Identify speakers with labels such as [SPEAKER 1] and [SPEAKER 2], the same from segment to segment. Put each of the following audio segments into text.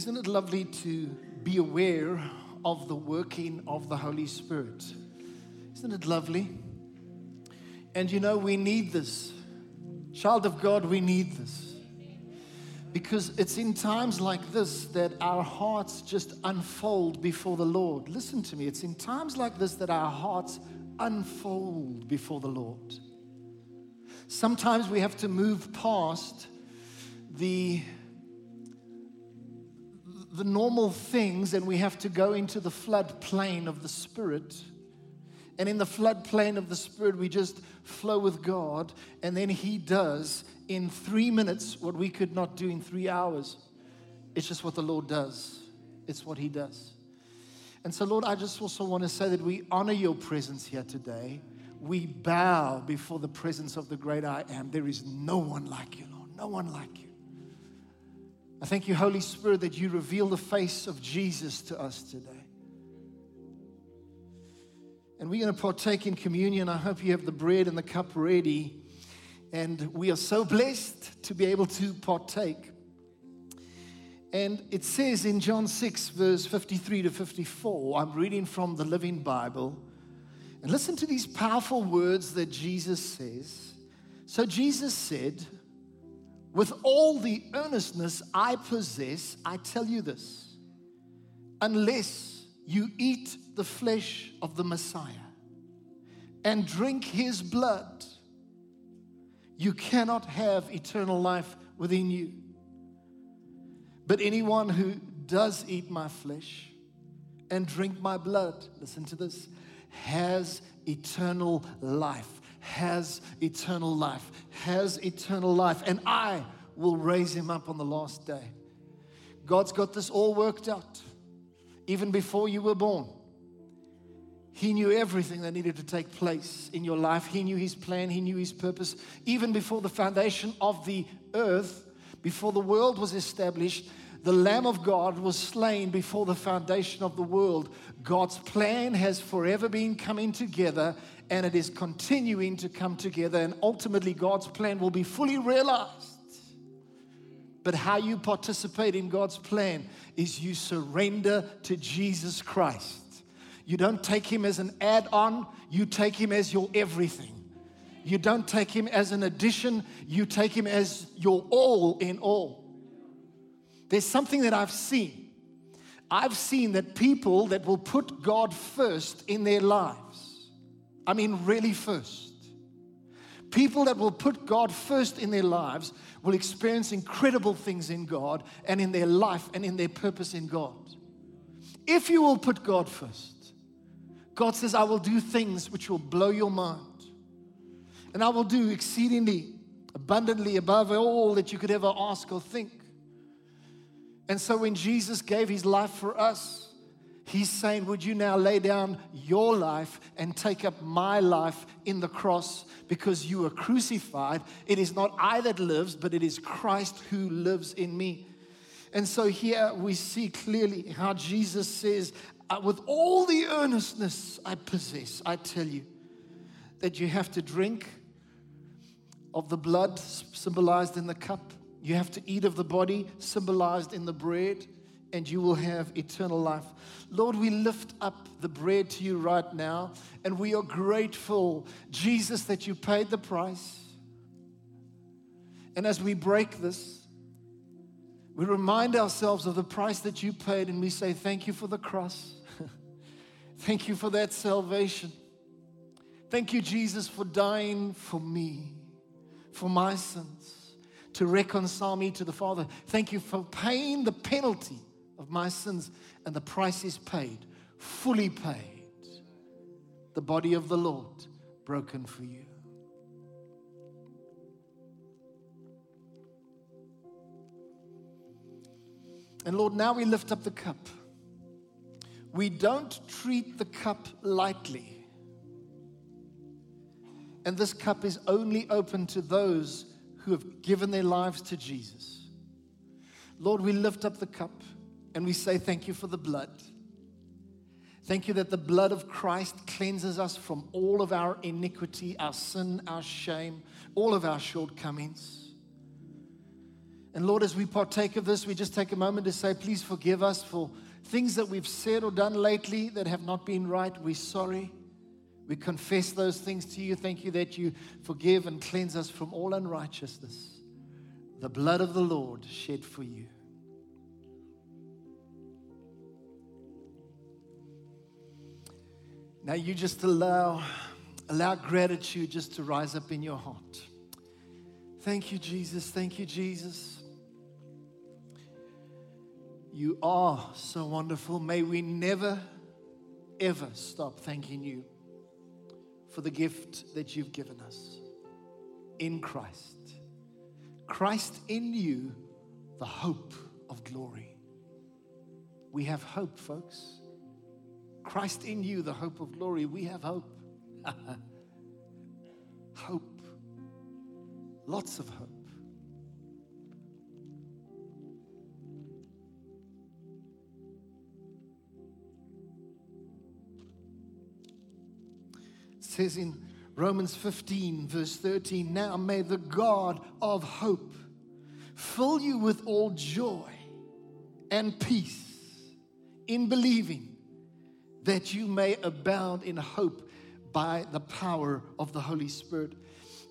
[SPEAKER 1] Isn't it lovely to be aware of the working of the Holy Spirit? Isn't it lovely? And you know, we need this. Child of God, we need this. Because it's in times like this that our hearts just unfold before the Lord. Listen to me, it's in times like this that our hearts unfold before the Lord. Sometimes we have to move past the the normal things and we have to go into the flood plain of the Spirit. And in the flood plain of the Spirit, we just flow with God, and then He does in three minutes what we could not do in three hours. It's just what the Lord does, it's what He does. And so, Lord, I just also want to say that we honor your presence here today. We bow before the presence of the great I am. There is no one like you, Lord, no one like you. I thank you, Holy Spirit, that you reveal the face of Jesus to us today. And we're going to partake in communion. I hope you have the bread and the cup ready. And we are so blessed to be able to partake. And it says in John 6, verse 53 to 54, I'm reading from the Living Bible. And listen to these powerful words that Jesus says. So Jesus said, with all the earnestness I possess, I tell you this unless you eat the flesh of the Messiah and drink his blood, you cannot have eternal life within you. But anyone who does eat my flesh and drink my blood, listen to this, has eternal life has eternal life, has eternal life, and I will raise him up on the last day. God's got this all worked out. Even before you were born, He knew everything that needed to take place in your life. He knew His plan, He knew His purpose. Even before the foundation of the earth, before the world was established, the Lamb of God was slain before the foundation of the world. God's plan has forever been coming together and it is continuing to come together, and ultimately, God's plan will be fully realized. But how you participate in God's plan is you surrender to Jesus Christ. You don't take Him as an add on, you take Him as your everything. You don't take Him as an addition, you take Him as your all in all. There's something that I've seen. I've seen that people that will put God first in their lives I mean, really first. People that will put God first in their lives will experience incredible things in God and in their life and in their purpose in God. If you will put God first, God says, I will do things which will blow your mind. And I will do exceedingly, abundantly above all that you could ever ask or think. And so when Jesus gave his life for us, He's saying, Would you now lay down your life and take up my life in the cross because you were crucified? It is not I that lives, but it is Christ who lives in me. And so here we see clearly how Jesus says, uh, With all the earnestness I possess, I tell you that you have to drink of the blood symbolized in the cup, you have to eat of the body symbolized in the bread and you will have eternal life. Lord, we lift up the bread to you right now, and we are grateful, Jesus, that you paid the price. And as we break this, we remind ourselves of the price that you paid, and we say, Thank you for the cross. Thank you for that salvation. Thank you, Jesus, for dying for me, for my sins, to reconcile me to the Father. Thank you for paying the penalty my sins, and the price is paid, fully paid. The body of the Lord broken for you. And Lord, now we lift up the cup. We don't treat the cup lightly. And this cup is only open to those who have given their lives to Jesus. Lord, we lift up the cup. And we say, Thank you for the blood. Thank you that the blood of Christ cleanses us from all of our iniquity, our sin, our shame, all of our shortcomings. And Lord, as we partake of this, we just take a moment to say, please forgive us for things that we've said or done lately that have not been right. We're sorry. We confess those things to you. Thank you that you forgive and cleanse us from all unrighteousness. The blood of the Lord shed for you. Now you just allow allow gratitude just to rise up in your heart. Thank you Jesus. Thank you Jesus. You are so wonderful. May we never, ever stop thanking you for the gift that you've given us in Christ. Christ in you, the hope of glory. We have hope, folks. Christ in you, the hope of glory. We have hope. hope. Lots of hope. says in Romans 15, verse 13, Now may the God of hope fill you with all joy and peace in believing that you may abound in hope by the power of the Holy Spirit.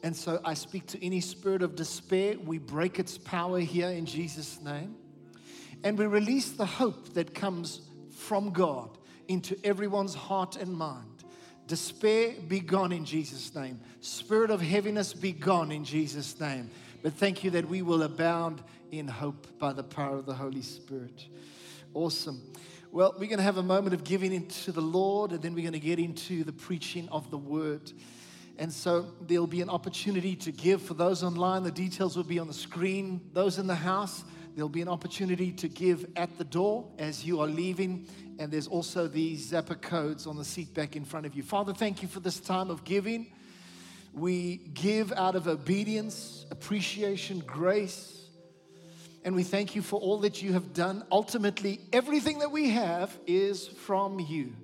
[SPEAKER 1] And so I speak to any spirit of despair. We break its power here in Jesus' name. And we release the hope that comes from God into everyone's heart and mind. Despair be gone in Jesus' name. Spirit of heaviness be gone in Jesus' name. But thank you that we will abound in hope by the power of the Holy Spirit. Awesome. Well, we're going to have a moment of giving into the Lord, and then we're going to get into the preaching of the word. And so there'll be an opportunity to give for those online. The details will be on the screen. Those in the house, there'll be an opportunity to give at the door as you are leaving and there's also these Zapper codes on the seat back in front of you. Father, thank you for this time of giving. We give out of obedience, appreciation, grace, and we thank you for all that you have done. Ultimately, everything that we have is from you,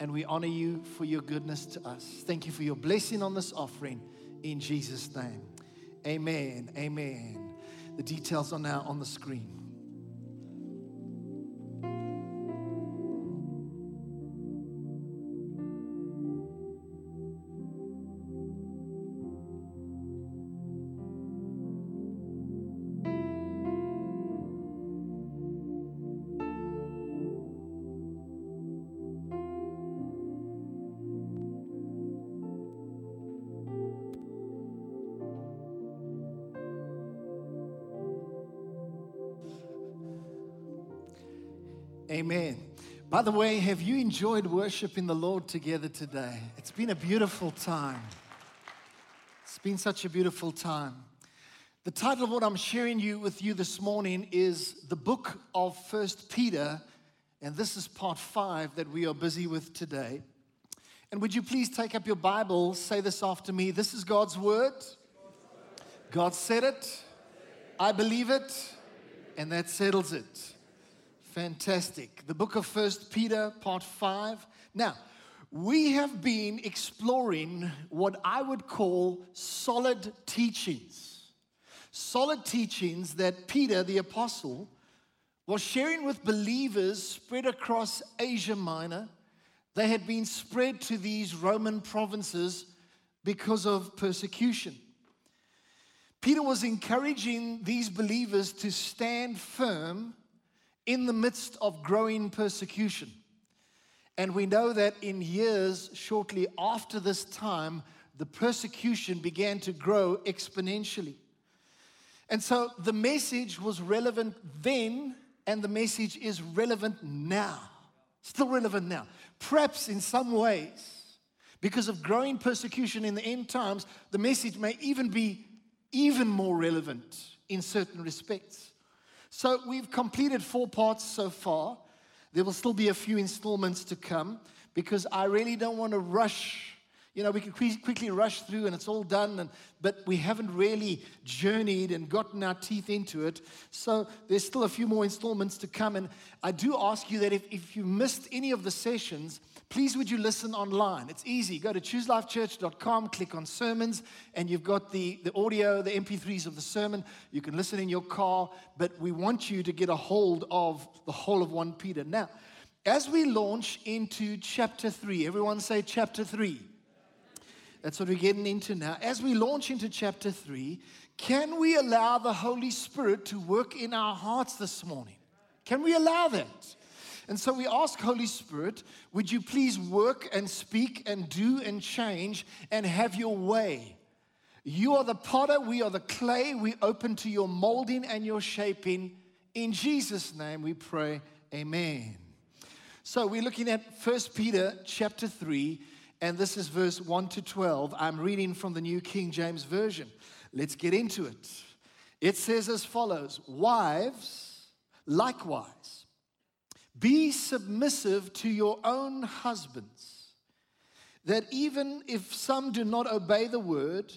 [SPEAKER 1] and we honor you for your goodness to us. Thank you for your blessing on this offering in Jesus' name. Amen. Amen. The details are now on the screen. By the way, have you enjoyed worshiping the Lord together today? It's been a beautiful time. It's been such a beautiful time. The title of what I'm sharing you with you this morning is the book of First Peter, and this is part five that we are busy with today. And would you please take up your Bible, say this after me. This is God's word. God said it. I believe it. And that settles it. Fantastic. The book of First Peter, part five. Now, we have been exploring what I would call solid teachings. Solid teachings that Peter, the apostle, was sharing with believers spread across Asia Minor. They had been spread to these Roman provinces because of persecution. Peter was encouraging these believers to stand firm in the midst of growing persecution. And we know that in years shortly after this time, the persecution began to grow exponentially. And so the message was relevant then, and the message is relevant now. Still relevant now. Perhaps in some ways, because of growing persecution in the end times, the message may even be even more relevant in certain respects. So we've completed four parts so far. There will still be a few installments to come because I really don't want to rush You know, we can quickly rush through and it's all done, and, but we haven't really journeyed and gotten our teeth into it. So there's still a few more installments to come. And I do ask you that if, if you missed any of the sessions, please would you listen online? It's easy. Go to chooselifechurch.com, click on sermons, and you've got the, the audio, the MP3s of the sermon. You can listen in your car, but we want you to get a hold of the whole of 1 Peter. Now, as we launch into chapter 3, everyone say chapter 3. That's what we're getting into now. As we launch into chapter 3, can we allow the Holy Spirit to work in our hearts this morning? Can we allow that? And so we ask, Holy Spirit, would you please work and speak and do and change and have your way? You are the potter, we are the clay. We open to your molding and your shaping. In Jesus' name we pray, Amen. So we're looking at 1 Peter chapter 3 and this is verse 1 to 12. I'm reading from the New King James Version. Let's get into it. It says as follows Wives, likewise, be submissive to your own husbands, that even if some do not obey the word,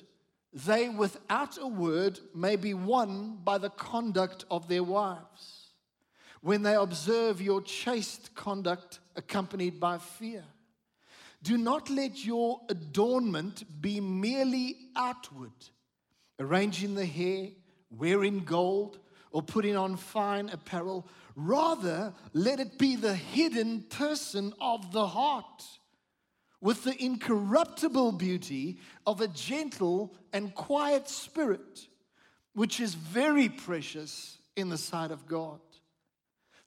[SPEAKER 1] they without a word may be won by the conduct of their wives, when they observe your chaste conduct accompanied by fear. Do not let your adornment be merely outward, arranging the hair, wearing gold, or putting on fine apparel. Rather, let it be the hidden person of the heart, with the incorruptible beauty of a gentle and quiet spirit, which is very precious in the sight of God.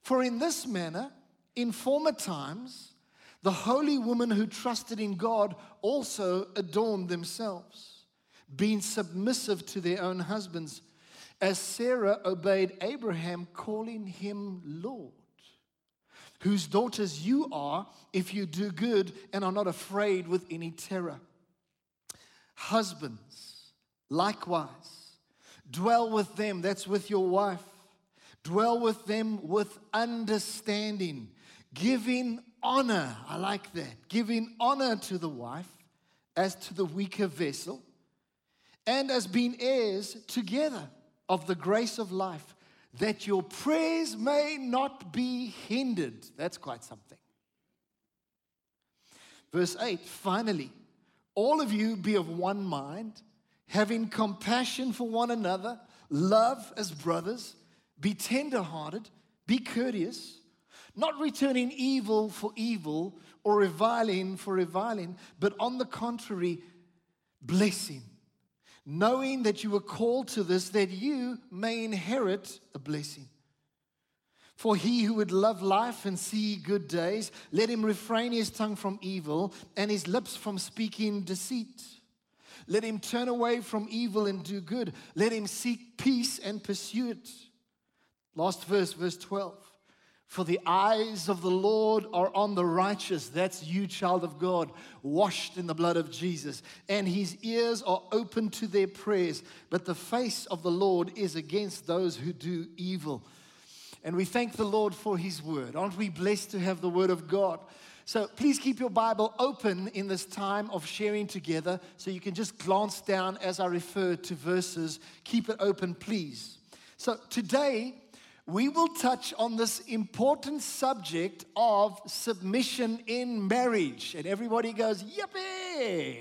[SPEAKER 1] For in this manner, in former times, the holy women who trusted in God also adorned themselves, being submissive to their own husbands, as Sarah obeyed Abraham, calling him Lord, whose daughters you are if you do good and are not afraid with any terror. Husbands, likewise, dwell with them, that's with your wife, dwell with them with understanding, giving honor. I like that. Giving honor to the wife as to the weaker vessel and as being heirs together of the grace of life, that your prayers may not be hindered. That's quite something. Verse 8 finally, all of you be of one mind, having compassion for one another, love as brothers, be tenderhearted, be courteous not returning evil for evil or reviling for reviling, but on the contrary, blessing, knowing that you were called to this, that you may inherit a blessing. For he who would love life and see good days, let him refrain his tongue from evil and his lips from speaking deceit. Let him turn away from evil and do good. Let him seek peace and pursue it. Last verse, verse 12. For the eyes of the Lord are on the righteous. That's you, child of God, washed in the blood of Jesus. And his ears are open to their prayers. But the face of the Lord is against those who do evil. And we thank the Lord for his word. Aren't we blessed to have the word of God? So please keep your Bible open in this time of sharing together so you can just glance down as I refer to verses. Keep it open, please. So today, we will touch on this important subject of submission in marriage. And everybody goes, Yippee!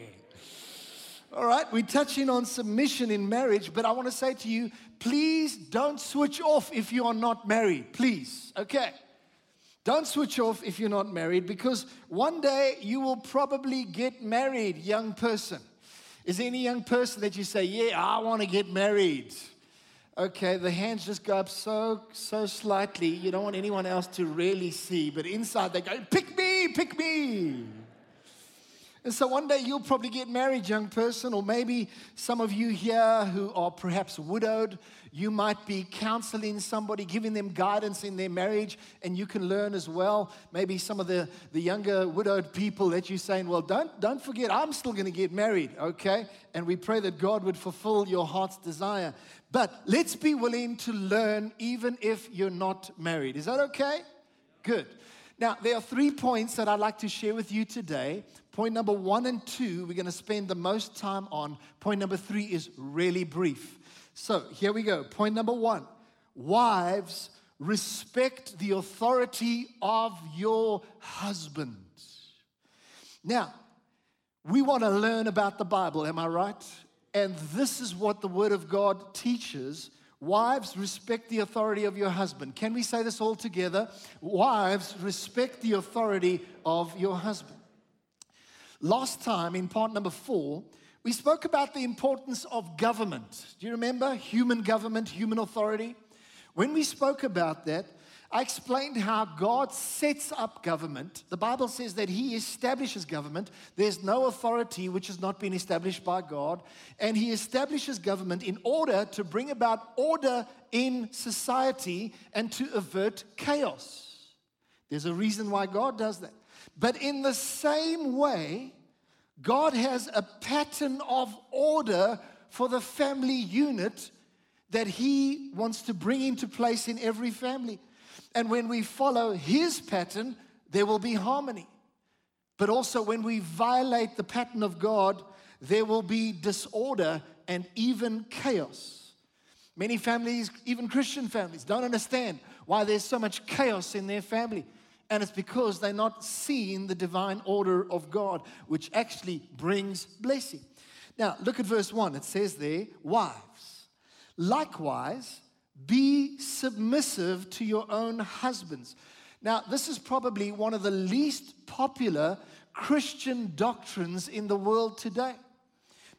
[SPEAKER 1] All right, we're touching on submission in marriage, but I want to say to you, please don't switch off if you are not married. Please, okay? Don't switch off if you're not married because one day you will probably get married, young person. Is there any young person that you say, Yeah, I want to get married? Okay, the hands just go up so, so slightly. You don't want anyone else to really see, but inside they go, pick me, pick me. And so one day you'll probably get married, young person, or maybe some of you here who are perhaps widowed, you might be counseling somebody, giving them guidance in their marriage, and you can learn as well. Maybe some of the, the younger widowed people that you're saying, Well, don't, don't forget, I'm still going to get married, okay? And we pray that God would fulfill your heart's desire. But let's be willing to learn even if you're not married. Is that okay? Good. Now, there are three points that I'd like to share with you today. Point number one and two, we're going to spend the most time on. Point number three is really brief. So, here we go. Point number one Wives, respect the authority of your husband. Now, we want to learn about the Bible, am I right? And this is what the Word of God teaches. Wives, respect the authority of your husband. Can we say this all together? Wives, respect the authority of your husband. Last time, in part number four, we spoke about the importance of government. Do you remember? Human government, human authority. When we spoke about that, I explained how God sets up government. The Bible says that He establishes government. There's no authority which has not been established by God. And He establishes government in order to bring about order in society and to avert chaos. There's a reason why God does that. But in the same way, God has a pattern of order for the family unit that He wants to bring into place in every family. And when we follow his pattern, there will be harmony. But also, when we violate the pattern of God, there will be disorder and even chaos. Many families, even Christian families, don't understand why there's so much chaos in their family. And it's because they're not seeing the divine order of God, which actually brings blessing. Now, look at verse 1. It says there, Wives, likewise, be submissive to your own husbands. Now, this is probably one of the least popular Christian doctrines in the world today.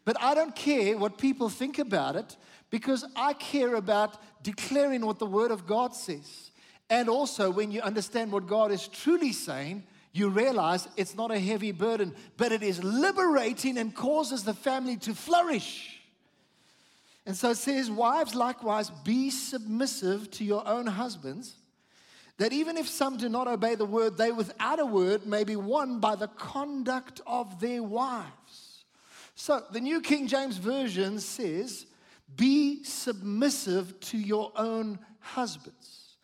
[SPEAKER 1] But I don't care what people think about it because I care about declaring what the Word of God says. And also, when you understand what God is truly saying, you realize it's not a heavy burden, but it is liberating and causes the family to flourish. And so it says, Wives, likewise, be submissive to your own husbands, that even if some do not obey the word, they without a word may be won by the conduct of their wives. So the New King James Version says, Be submissive to your own husbands.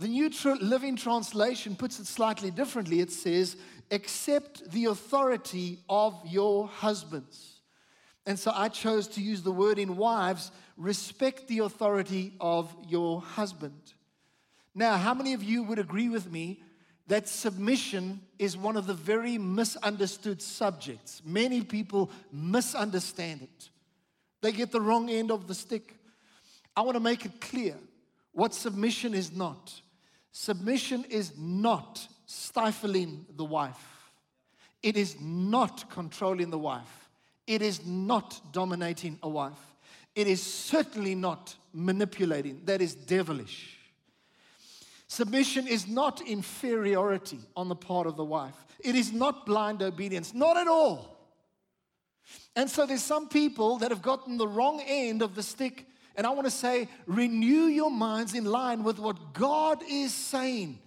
[SPEAKER 1] The New Living Translation puts it slightly differently. It says, Accept the authority of your husbands. And so I chose to use the word in wives respect the authority of your husband. Now, how many of you would agree with me that submission is one of the very misunderstood subjects? Many people misunderstand it, they get the wrong end of the stick. I want to make it clear what submission is not. Submission is not stifling the wife, it is not controlling the wife. It is not dominating a wife. It is certainly not manipulating. That is devilish. Submission is not inferiority on the part of the wife. It is not blind obedience, not at all. And so there's some people that have gotten the wrong end of the stick. And I want to say, renew your minds in line with what God is saying.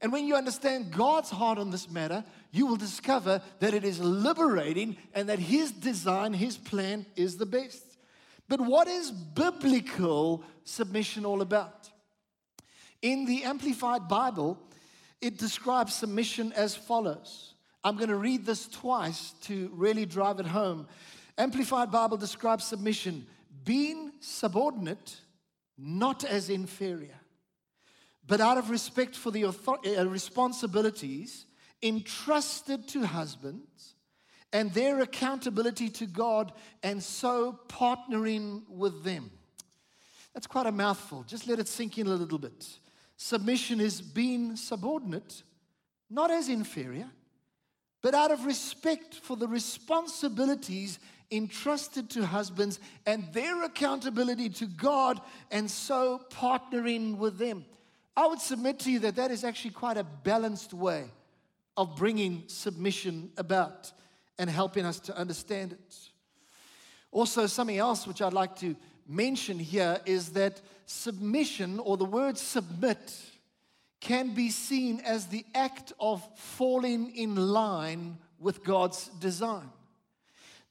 [SPEAKER 1] And when you understand God's heart on this matter, you will discover that it is liberating and that His design, His plan is the best. But what is biblical submission all about? In the Amplified Bible, it describes submission as follows. I'm going to read this twice to really drive it home. Amplified Bible describes submission being subordinate, not as inferior but out of respect for the author- uh, responsibilities entrusted to husbands and their accountability to God, and so partnering with them. That's quite a mouthful. Just let it sink in a little bit. Submission is being subordinate, not as inferior, but out of respect for the responsibilities entrusted to husbands and their accountability to God, and so partnering with them. I would submit to you that that is actually quite a balanced way of bringing submission about and helping us to understand it. Also, something else which I'd like to mention here is that submission or the word submit can be seen as the act of falling in line with God's design.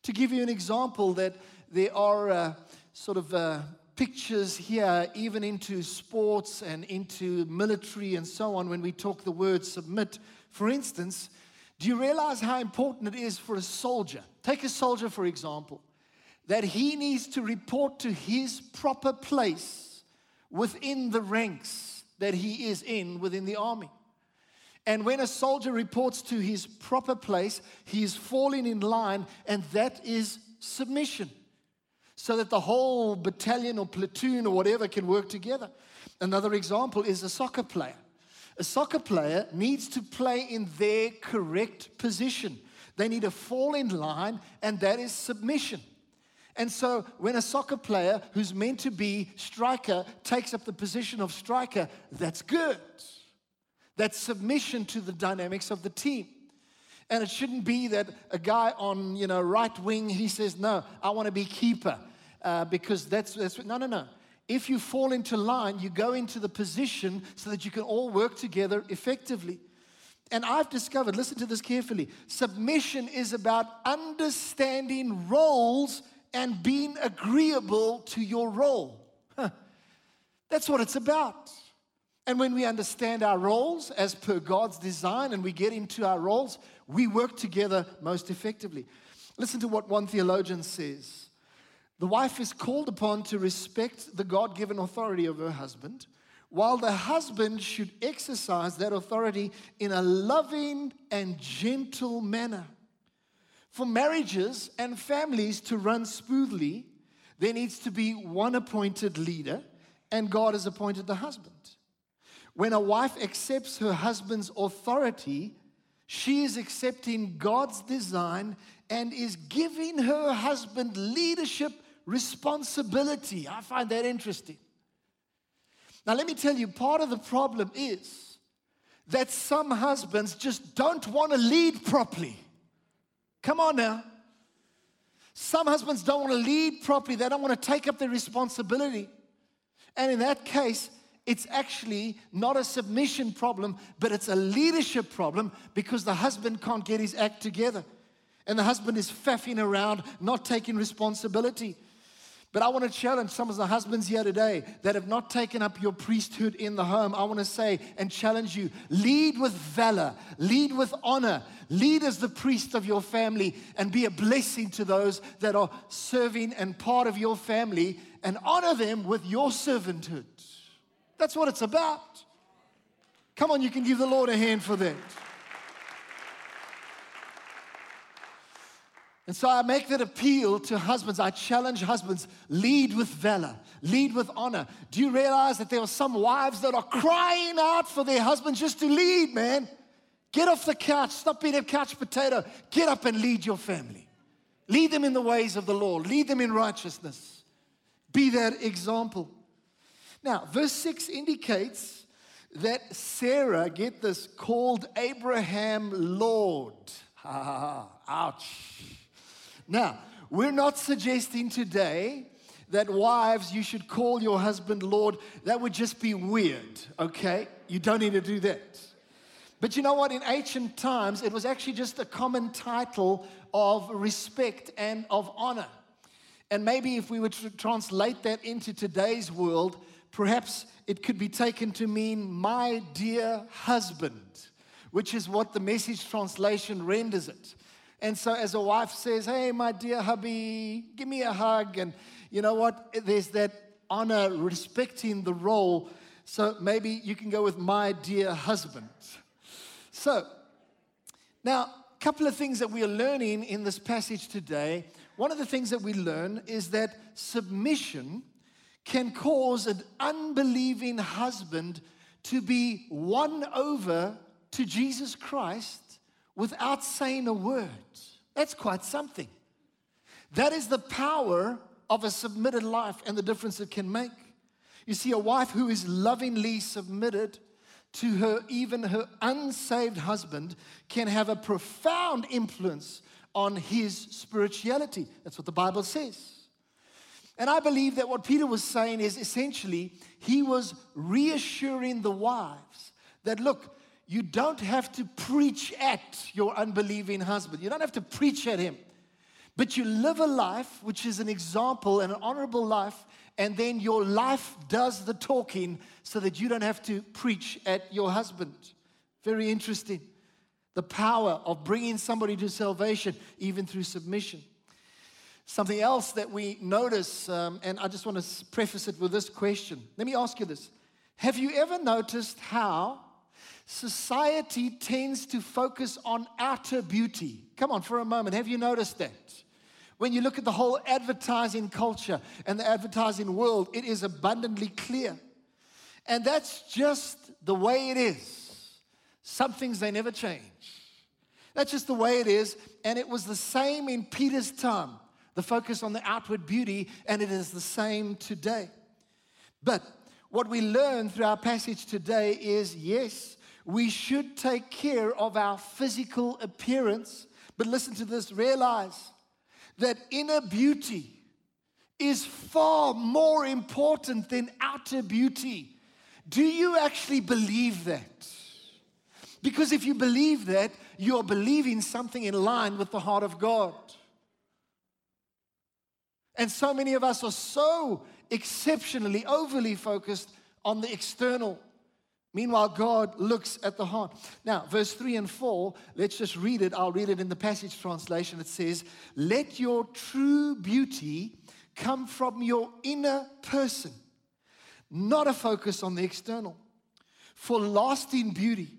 [SPEAKER 1] To give you an example, that there are uh, sort of uh, pictures here, even into sports and into military and so on, when we talk the word submit. For instance, do you realize how important it is for a soldier? Take a soldier, for example, that he needs to report to his proper place within the ranks that he is in within the army. And when a soldier reports to his proper place, he is falling in line, and that is submission. So that the whole battalion or platoon or whatever can work together. Another example is a soccer player. A soccer player needs to play in their correct position. They need to fall in line, and that is submission. And so, when a soccer player who's meant to be striker takes up the position of striker, that's good. That's submission to the dynamics of the team. And it shouldn't be that a guy on, you know, right wing, he says, no, I want to be keeper. Uh, because that's, that's, no, no, no. If you fall into line, you go into the position so that you can all work together effectively. And I've discovered, listen to this carefully, submission is about understanding roles and being agreeable to your role. That's what it's about. And when we understand our roles as per God's design and we get into our roles, we work together most effectively. Listen to what one theologian says The wife is called upon to respect the God given authority of her husband, while the husband should exercise that authority in a loving and gentle manner. For marriages and families to run smoothly, there needs to be one appointed leader, and God has appointed the husband. When a wife accepts her husband's authority, she is accepting God's design and is giving her husband leadership responsibility. I find that interesting. Now, let me tell you, part of the problem is that some husbands just don't want to lead properly. Come on now. Some husbands don't want to lead properly, they don't want to take up their responsibility. And in that case, it's actually not a submission problem, but it's a leadership problem because the husband can't get his act together. And the husband is faffing around, not taking responsibility. But I want to challenge some of the husbands here today that have not taken up your priesthood in the home. I want to say and challenge you lead with valor, lead with honor, lead as the priest of your family, and be a blessing to those that are serving and part of your family, and honor them with your servanthood. That's what it's about. Come on, you can give the Lord a hand for that. And so I make that appeal to husbands. I challenge husbands lead with valor, lead with honor. Do you realize that there are some wives that are crying out for their husbands just to lead, man? Get off the couch, stop being a couch potato. Get up and lead your family. Lead them in the ways of the Lord, lead them in righteousness. Be that example. Now, verse 6 indicates that Sarah, get this, called Abraham Lord. Ha ha ha, ouch. Now, we're not suggesting today that wives, you should call your husband Lord. That would just be weird, okay? You don't need to do that. But you know what? In ancient times, it was actually just a common title of respect and of honor. And maybe if we were to translate that into today's world, Perhaps it could be taken to mean, my dear husband, which is what the message translation renders it. And so, as a wife says, Hey, my dear hubby, give me a hug. And you know what? There's that honor, respecting the role. So, maybe you can go with my dear husband. So, now, a couple of things that we are learning in this passage today. One of the things that we learn is that submission can cause an unbelieving husband to be won over to Jesus Christ without saying a word. That's quite something. That is the power of a submitted life and the difference it can make. You see, a wife who is lovingly submitted to her, even her unsaved husband, can have a profound influence on his spirituality. That's what the Bible says. And I believe that what Peter was saying is essentially he was reassuring the wives that look, you don't have to preach at your unbelieving husband. You don't have to preach at him. But you live a life which is an example and an honorable life and then your life does the talking so that you don't have to preach at your husband. Very interesting. The power of bringing somebody to salvation, even through submission. Something else that we notice, um, and I just want to preface it with this question. Let me ask you this Have you ever noticed how society tends to focus on outer beauty? Come on, for a moment. Have you noticed that? When you look at the whole advertising culture and the advertising world, it is abundantly clear. And that's just the way it is. Some things they never change. That's just the way it is. And it was the same in Peter's time, the focus on the outward beauty, and it is the same today. But what we learn through our passage today is yes, we should take care of our physical appearance. But listen to this realize that inner beauty is far more important than outer beauty. Do you actually believe that? Because if you believe that, you're believing something in line with the heart of God. And so many of us are so exceptionally, overly focused on the external. Meanwhile, God looks at the heart. Now, verse 3 and 4, let's just read it. I'll read it in the Passion translation. It says, Let your true beauty come from your inner person, not a focus on the external. For lasting beauty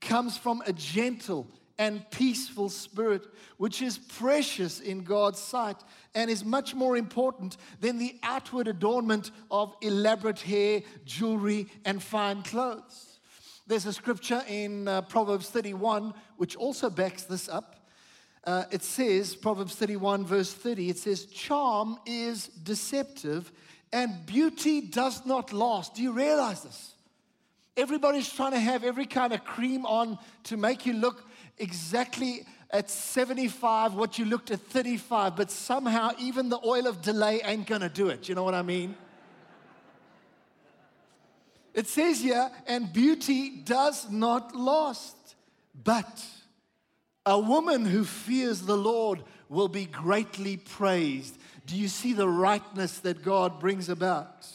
[SPEAKER 1] comes from a gentle and peaceful spirit, which is precious in God's sight and is much more important than the outward adornment of elaborate hair, jewelry, and fine clothes. There's a scripture in uh, Proverbs 31 which also backs this up. Uh, it says, Proverbs 31, verse 30, it says, Charm is deceptive and beauty does not last. Do you realize this? Everybody's trying to have every kind of cream on to make you look exactly at 75 what you looked at 35, but somehow even the Oil of Olay ain't gonna do it. You know what I mean? It says here, and beauty does not last, but a woman who fears the Lord will be greatly praised. Do you see the rightness that God brings about?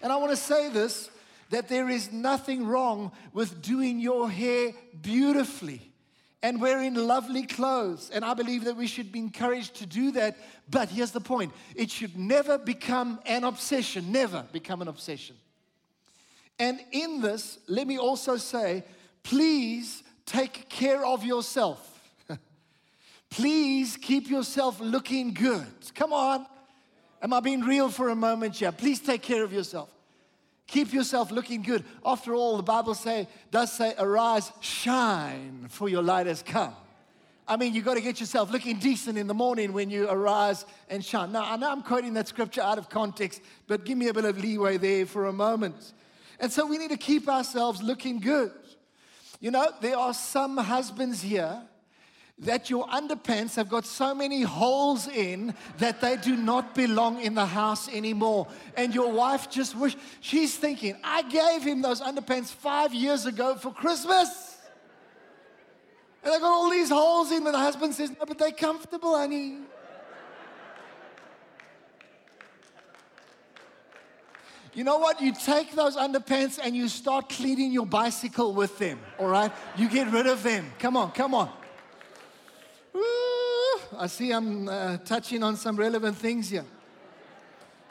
[SPEAKER 1] And I want to say this that there is nothing wrong with doing your hair beautifully and wearing lovely clothes. And I believe that we should be encouraged to do that. But here's the point it should never become an obsession, never become an obsession. And in this, let me also say, please take care of yourself. please keep yourself looking good. Come on. Am I being real for a moment here? Please take care of yourself. Keep yourself looking good. After all, the Bible say, does say, arise, shine, for your light has come. I mean, you got to get yourself looking decent in the morning when you arise and shine. Now, I know I'm quoting that scripture out of context, but give me a bit of leeway there for a moment. And so we need to keep ourselves looking good. You know, there are some husbands here that your underpants have got so many holes in that they do not belong in the house anymore. And your wife just wish she's thinking, I gave him those underpants five years ago for Christmas. And they got all these holes in, and the husband says, No, but they're comfortable, honey. You know what? You take those underpants and you start cleaning your bicycle with them, all right? You get rid of them. Come on, come on. I see I'm uh, touching on some relevant things here.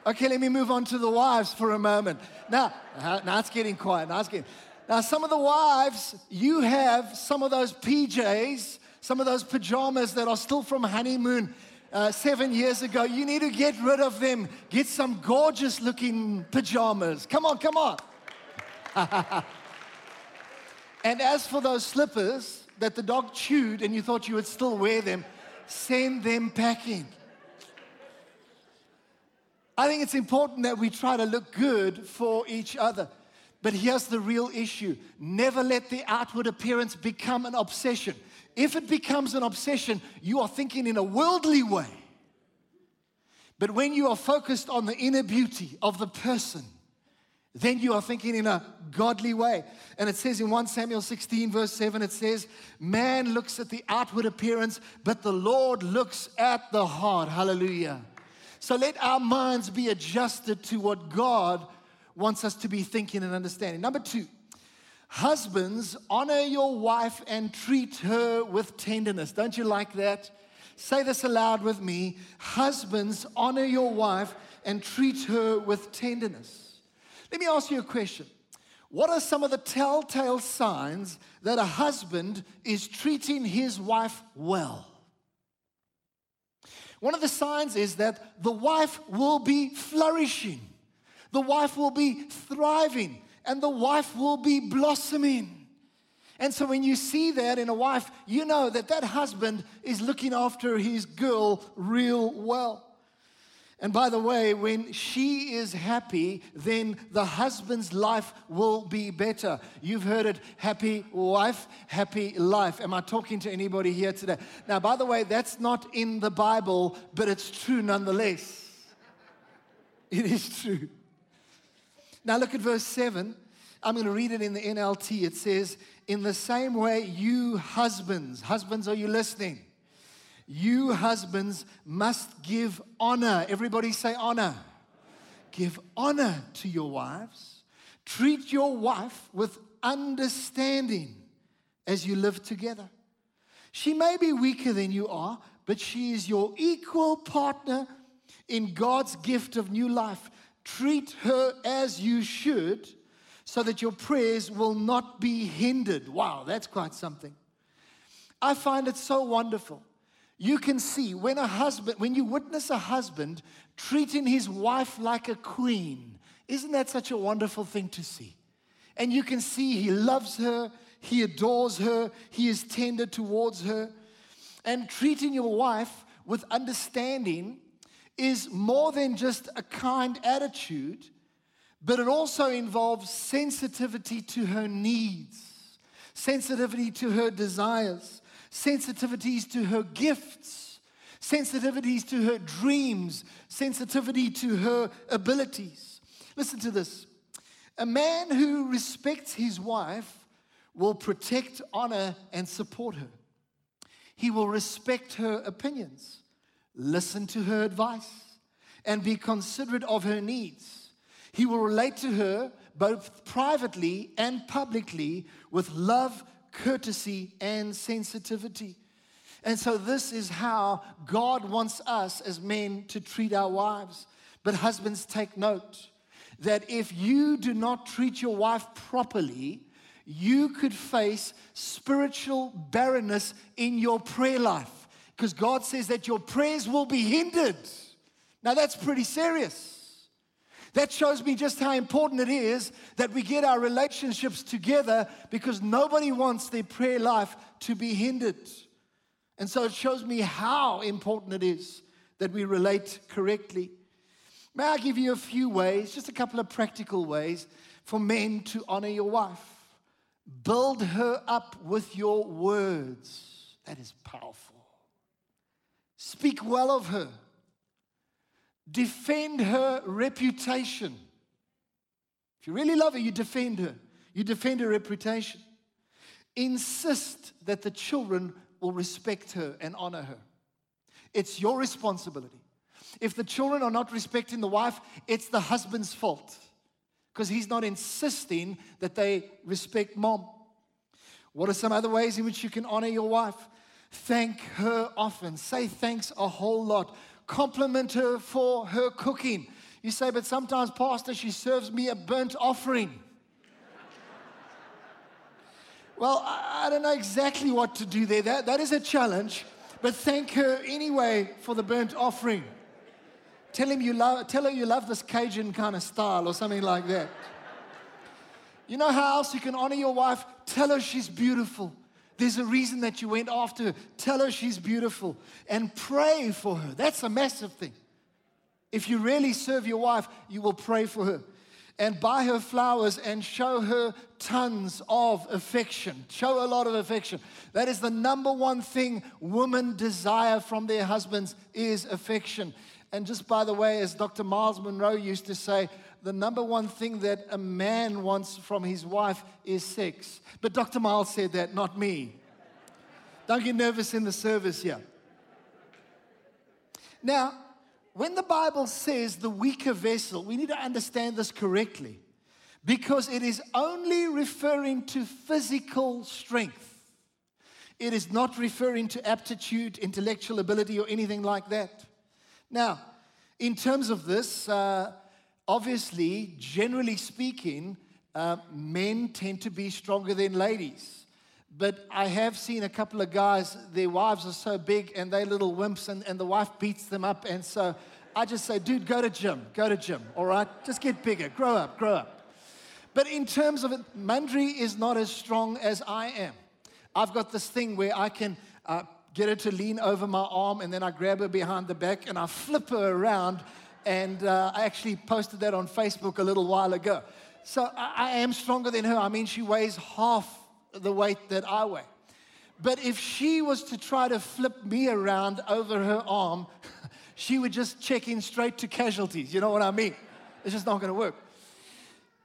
[SPEAKER 1] Okay, let me move on to the wives for a moment. Now, uh, now it's getting quiet. Now it's getting. Now, some of the wives, you have some of those PJs, some of those pajamas that are still from honeymoon uh, seven years ago. You need to get rid of them. Get some gorgeous looking pajamas. Come on, come on. and as for those slippers that the dog chewed and you thought you would still wear them, send them packing. I think it's important that we try to look good for each other. But here's the real issue never let the outward appearance become an obsession. If it becomes an obsession, you are thinking in a worldly way. But when you are focused on the inner beauty of the person, then you are thinking in a godly way. And it says in 1 Samuel 16, verse 7, it says, Man looks at the outward appearance, but the Lord looks at the heart. Hallelujah. So let our minds be adjusted to what God wants us to be thinking and understanding. Number two, husbands, honor your wife and treat her with tenderness. Don't you like that? Say this aloud with me. Husbands, honor your wife and treat her with tenderness. Let me ask you a question. What are some of the telltale signs that a husband is treating his wife well? One of the signs is that the wife will be flourishing, the wife will be thriving, and the wife will be blossoming. And so when you see that in a wife, you know that that husband is looking after his girl real well. And by the way, when she is happy, then the husband's life will be better. You've heard it happy wife, happy life. Am I talking to anybody here today? Now, by the way, that's not in the Bible, but it's true nonetheless. It is true. Now, look at verse 7. I'm going to read it in the NLT. It says, In the same way, you husbands, husbands, are you listening? You husbands must give honor. Everybody say honor. Give honor to your wives. Treat your wife with understanding as you live together. She may be weaker than you are, but she is your equal partner in God's gift of new life. Treat her as you should so that your prayers will not be hindered. Wow, that's quite something. I find it so wonderful you can see when a husband, when you witness a husband treating his wife like a queen, isn't that such a wonderful thing to see? And you can see he loves her, he adores her, he is tender towards her. And treating your wife with understanding is more than just a kind attitude, but it also involves sensitivity to her needs, sensitivity to her desires, sensitivities to her gifts, sensitivities to her dreams, sensitivity to her abilities. Listen to this a man who respects his wife will protect, honor, and support her. He will respect her opinions, listen to her advice, and be considerate of her needs. He will relate to her both privately and publicly with love, courtesy, and sensitivity. And so, this is how God wants us as men to treat our wives. But, husbands, take note that if you do not treat your wife properly, you could face spiritual barrenness in your prayer life because God says that your prayers will be hindered. Now, that's pretty serious. That shows me just how important it is that we get our relationships together because nobody wants their prayer life to be hindered. And so it shows me how important it is that we relate correctly. May I give you a few ways, just a couple of practical ways for men to honor your wife? Build her up with your words. That is powerful. Speak well of her. Defend her reputation. If you really love her, you defend her. You defend her reputation. Insist that the children will respect her and honor her. It's your responsibility. If the children are not respecting the wife, it's the husband's fault because he's not insisting that they respect mom. What are some other ways in which you can honor your wife? Thank her often. Say thanks a whole lot compliment her for her cooking. You say, but sometimes, Pastor, she serves me a burnt offering. well, I, I don't know exactly what to do there. That, that is a challenge, but thank her anyway for the burnt offering. Tell, him you love, tell her you love this Cajun kind of style or something like that. You know how else you can honor your wife? Tell her she's beautiful. There's a reason that you went after her. Tell her she's beautiful and pray for her. That's a massive thing. If you really serve your wife, you will pray for her and buy her flowers and show her tons of affection. Show a lot of affection. That is the number one thing women desire from their husbands is affection. And just by the way, as Dr. Myles Munroe used to say, the number one thing that a man wants from his wife is sex. But Dr. Myles said that, not me. Don't get nervous in the service here. Now, when the Bible says the weaker vessel, we need to understand this correctly because it is only referring to physical strength. It is not referring to aptitude, intellectual ability, or anything like that. Now, in terms of this, uh, obviously, generally speaking, uh, men tend to be stronger than ladies. But I have seen a couple of guys, their wives are so big and they're little wimps, and, and the wife beats them up. And so I just say, dude, go to gym, go to gym, all right? Just get bigger, grow up, grow up. But in terms of it, Mandri is not as strong as I am. I've got this thing where I can uh, get her to lean over my arm and then I grab her behind the back and I flip her around. And uh, I actually posted that on Facebook a little while ago. So I, I am stronger than her. I mean, she weighs half the weight that I weigh. But if she was to try to flip me around over her arm, she would just check in straight to casualties. You know what I mean? It's just not going to work.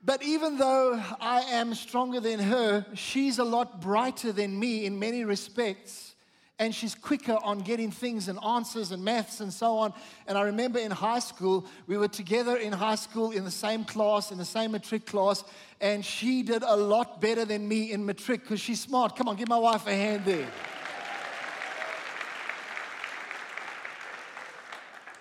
[SPEAKER 1] But even though I am stronger than her, she's a lot brighter than me in many respects and she's quicker on getting things and answers and maths and so on. And I remember in high school, we were together in high school in the same class, in the same matric class, and she did a lot better than me in matric because she's smart. Come on, give my wife a hand there.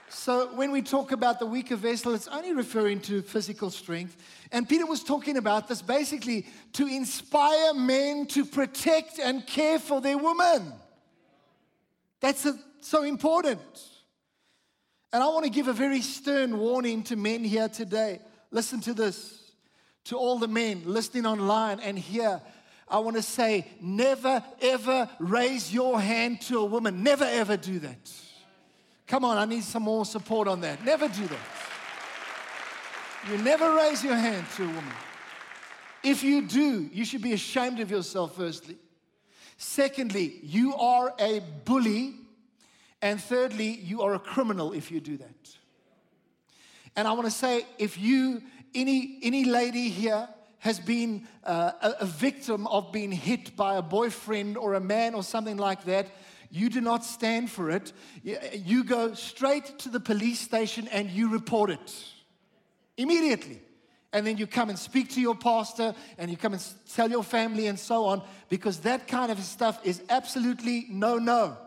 [SPEAKER 1] So, when we talk about the weaker vessel, it's only referring to physical strength. And Peter was talking about this basically to inspire men to protect and care for their women. That's a, so important. And I want to give a very stern warning to men here today. Listen to this. To all the men listening online and here, I want to say never ever raise your hand to a woman. Never ever do that. Come on, I need some more support on that. Never do that. You never raise your hand to a woman. If you do, you should be ashamed of yourself, firstly. Secondly, you are a bully. And thirdly, you are a criminal if you do that. And I want to say if you, any, any lady here, has been uh, a, a victim of being hit by a boyfriend or a man or something like that, you do not stand for it. You go straight to the police station and you report it immediately and then you come and speak to your pastor and you come and tell your family and so on because that kind of stuff is absolutely no no.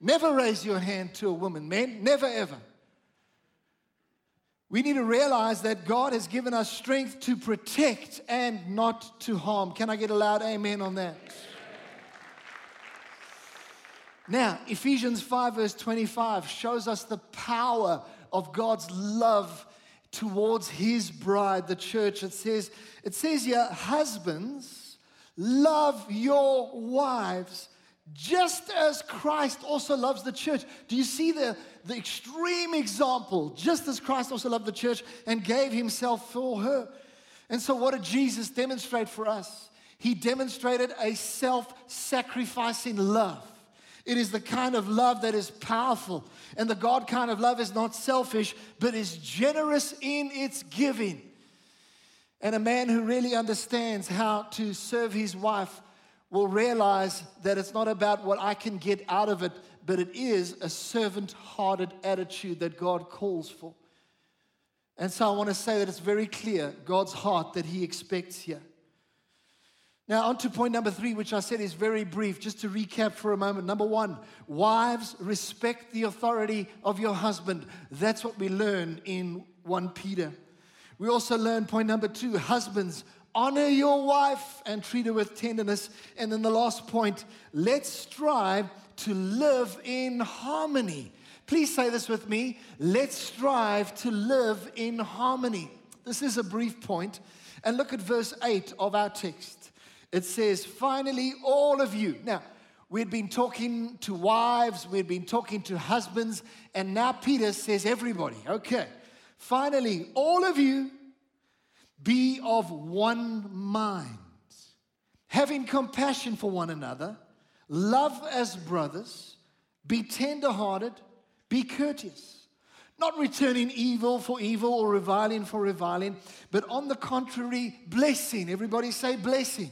[SPEAKER 1] Never raise your hand to a woman, men, never ever. We need to realize that God has given us strength to protect and not to harm. Can I get a loud amen on that? Now, Ephesians 5, verse 25 shows us the power of God's love towards his bride, the church. It says, it says here, husbands, love your wives just as Christ also loves the church. Do you see the, the extreme example? Just as Christ also loved the church and gave himself for her. And so, what did Jesus demonstrate for us? He demonstrated a self sacrificing love. It is the kind of love that is powerful. And the God kind of love is not selfish, but is generous in its giving. And a man who really understands how to serve his wife will realize that it's not about what I can get out of it, but it is a servant hearted attitude that God calls for. And so I want to say that it's very clear God's heart that He expects here. Now, on to point number three, which I said is very brief, just to recap for a moment. Number one, wives, respect the authority of your husband. That's what we learn in 1 Peter. We also learn point number two, husbands, honor your wife and treat her with tenderness. And then the last point, let's strive to live in harmony. Please say this with me. Let's strive to live in harmony. This is a brief point. And look at verse 8 of our text. It says, finally, all of you. Now, we'd been talking to wives, we'd been talking to husbands, and now Peter says, everybody. Okay. Finally, all of you be of one mind, having compassion for one another, love as brothers, be tenderhearted, be courteous not returning evil for evil or reviling for reviling, but on the contrary, blessing. Everybody say blessing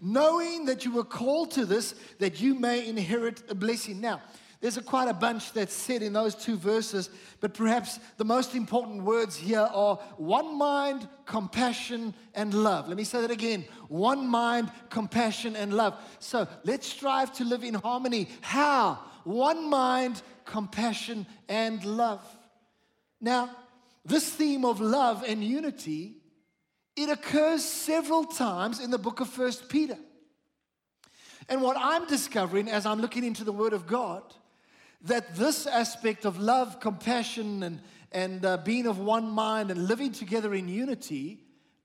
[SPEAKER 1] knowing that you were called to this, that you may inherit a blessing. Now, There's a, quite a bunch that's said in those two verses, but perhaps the most important words here are one mind, compassion, and love. Let me say that again one mind, compassion, and love. So let's strive to live in harmony. How? One mind, compassion, and love. Now, this theme of love and unity, it occurs several times in the book of First Peter. And what I'm discovering as I'm looking into the Word of God that this aspect of love, compassion, and, and uh, being of one mind and living together in unity,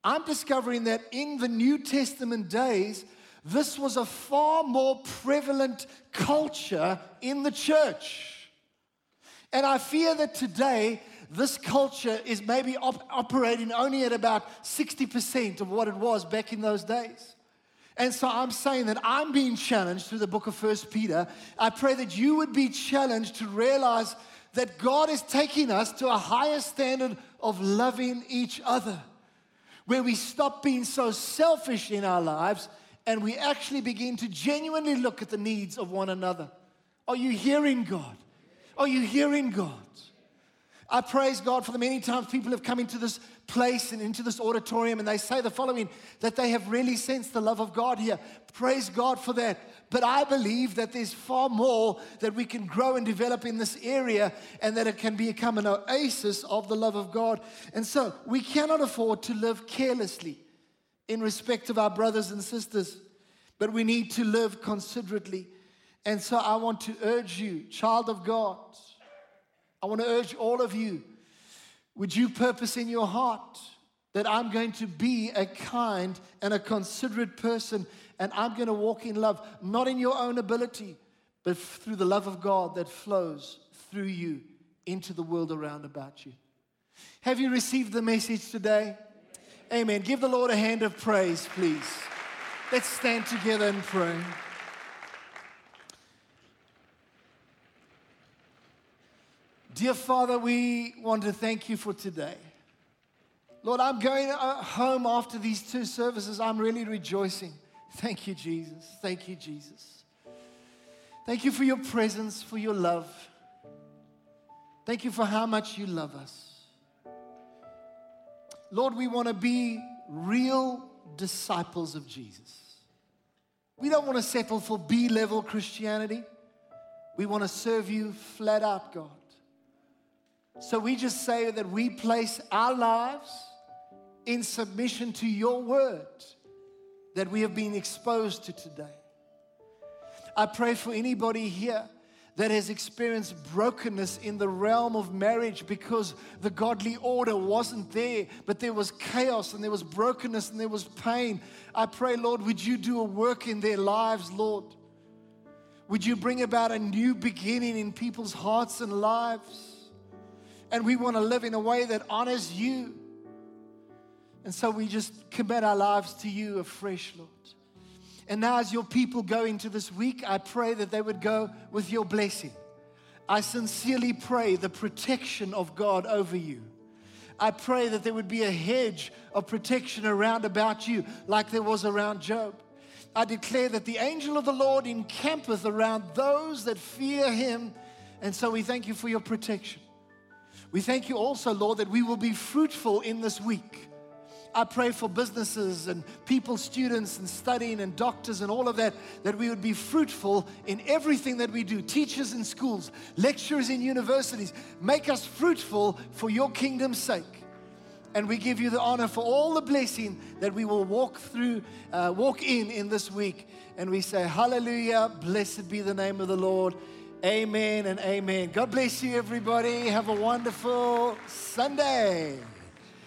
[SPEAKER 1] I'm discovering that in the New Testament days, this was a far more prevalent culture in the church. And I fear that today, this culture is maybe op- operating only at about 60% of what it was back in those days. And so I'm saying that I'm being challenged through the book of First Peter. I pray that you would be challenged to realize that God is taking us to a higher standard of loving each other, where we stop being so selfish in our lives and we actually begin to genuinely look at the needs of one another. Are you hearing God? Are you hearing God? I praise God for the many times people have come into this place and into this auditorium and they say the following that they have really sensed the love of God here. Praise God for that. But I believe that there's far more that we can grow and develop in this area and that it can become an oasis of the love of God. And so we cannot afford to live carelessly in respect of our brothers and sisters, but we need to live considerately. And so I want to urge you, child of God, I want to urge all of you would you purpose in your heart that I'm going to be a kind and a considerate person and I'm going to walk in love, not in your own ability, but through the love of God that flows through you into the world around about you? Have you received the message today? Amen. Give the Lord a hand of praise, please. Let's stand together and pray. Dear Father, we want to thank you for today. Lord, I'm going uh, home after these two services. I'm really rejoicing. Thank you, Jesus. Thank you, Jesus. Thank you for your presence, for your love. Thank you for how much you love us. Lord, we want to be real disciples of Jesus. We don't want to settle for B level Christianity. We want to serve you flat out, God. So we just say that we place our lives in submission to your word that we have been exposed to today. I pray for anybody here that has experienced brokenness in the realm of marriage because the godly order wasn't there, but there was chaos and there was brokenness and there was pain. I pray, Lord, would you do a work in their lives, Lord? Would you bring about a new beginning in people's hearts and lives? And we want to live in a way that honors you. And so we just commit our lives to you afresh, Lord. And now, as your people go into this week, I pray that they would go with your blessing. I sincerely pray the protection of God over you. I pray that there would be a hedge of protection around about you, like there was around Job. I declare that the angel of the Lord encampeth around those that fear him. And so we thank you for your protection. We thank you also, Lord, that we will be fruitful in this week. I pray for businesses and people, students and studying and doctors and all of that, that we would be fruitful in everything that we do. Teachers in schools, lecturers in universities, make us fruitful for your kingdom's sake. And we give you the honor for all the blessing that we will walk through, uh, walk in in this week. And we say, Hallelujah, blessed be the name of the Lord. Amen and amen. God bless you, everybody. Have a wonderful Sunday.